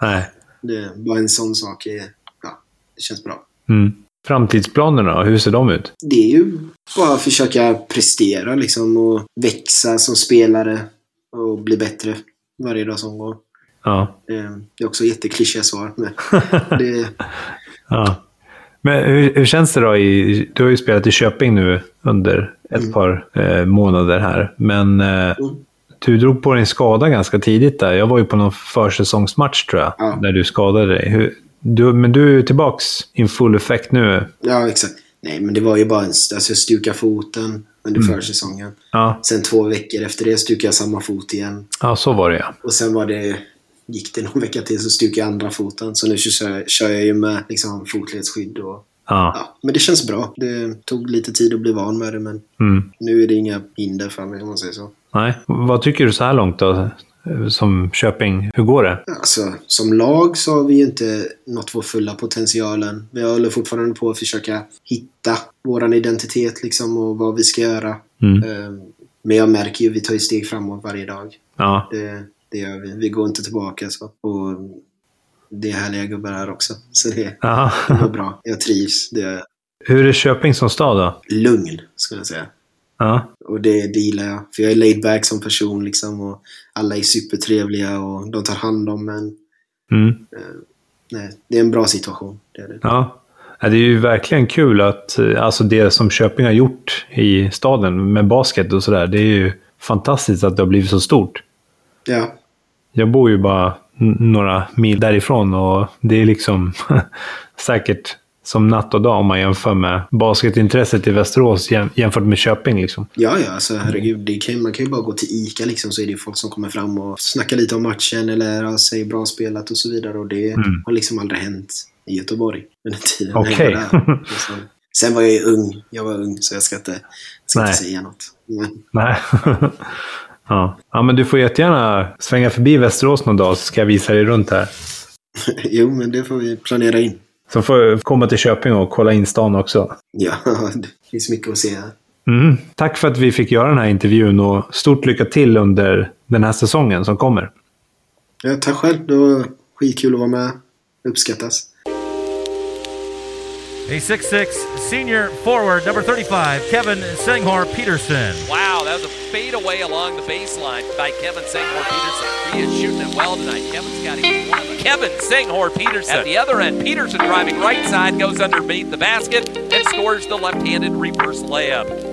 Nej. det var en sån sak. är- Ja, det känns bra. Mm. Framtidsplanerna? Hur ser de ut? Det är ju bara att försöka prestera liksom och växa som spelare och bli bättre varje dag som går. Ja. Eh, Det är också jätteklyschiga svar. Men det, ja. Men hur, hur känns det då? I, du har ju spelat i Köping nu under ett Mm. par eh, månader här. Men eh, Mm. du drog på dig en skada ganska tidigt där. Jag var ju på någon försäsongsmatch tror jag, Ja. när du skadade dig. Hur, du, men du är tillbaks in full effekt nu. Ja, exakt. Nej, men det var ju bara en... Alltså jag stukade foten under försäsongen. Ja, Sen två veckor efter det stukade jag samma fot igen. ja så var det ja. Och sen var det... Gick det någon vecka till så stukade jag andra foten. Så nu kör, kör jag ju med liksom, fotledsskydd och... ja. Ja, men det känns bra. Det tog lite tid att bli van med det, men Mm. nu är det inga hinder för mig om man säger så. Nej. Vad tycker du så här långt då? Som Köping, hur går det? Alltså, som lag så har vi ju inte nått vår fulla potentialen. Vi håller fortfarande på att försöka hitta vår identitet liksom och vad vi ska göra. Mm. Eh, Men jag märker ju, vi tar ju steg framåt varje dag. Ja, Det, det gör vi. Vi går inte tillbaka så. Och det är härliga gubbar här också. Så det, ja. det var bra. Jag trivs. Det är Hur är Köping som stad då? lugn, skulle jag säga. Ja, Och det, det gillar jag. För jag är laid back som person liksom. Och alla är supertrevliga och de tar hand om en. mm. Nej, det är en bra situation. Det är det. Ja. Ja, Det är ju verkligen kul att eh, alltså det som Köping har gjort i staden med basket och sådär. Det är ju fantastiskt att det har blivit så stort. Ja, Jag bor ju bara några mil därifrån och det är liksom säkert som natt och dag om man jämför med basketintresset i Västerås jäm- jämfört med Köping. Liksom. ja, ja alltså, herregud. Det kan, man kan ju bara gå till ICA liksom, så är det folk som kommer fram och snackar lite om matchen eller ja, säger bra spelat och så vidare. Och det Mm. har liksom aldrig hänt i Göteborg under tiden. Där. Liksom, Sen var jag ju ung. Jag var ung, så jag ska inte, ska inte Nej. säga något. Men, Nej. ja. ja, men du får jättegärna svänga förbi Västerås någon dag så ska jag visa dig runt här. jo, men det får vi planera in. Så får jag komma till Köping och kolla in stan också. Ja, det finns mycket att se här. Mm. Tack för att vi fick göra den här intervjun och stort lycka till under den här säsongen som kommer. Ja, tack själv. Det var skitkul att vara med. Uppskattas. A 6'6 senior forward, number 35, Kevin Senghor Peterson. Wow, that was a fade away along the baseline by Kevin Singhor Peterson. He is shooting it well tonight. Kevin's got him one. Kevin Singhor Peterson at the other end. Peterson driving right side goes underneath the basket and scores the left-handed reverse layup.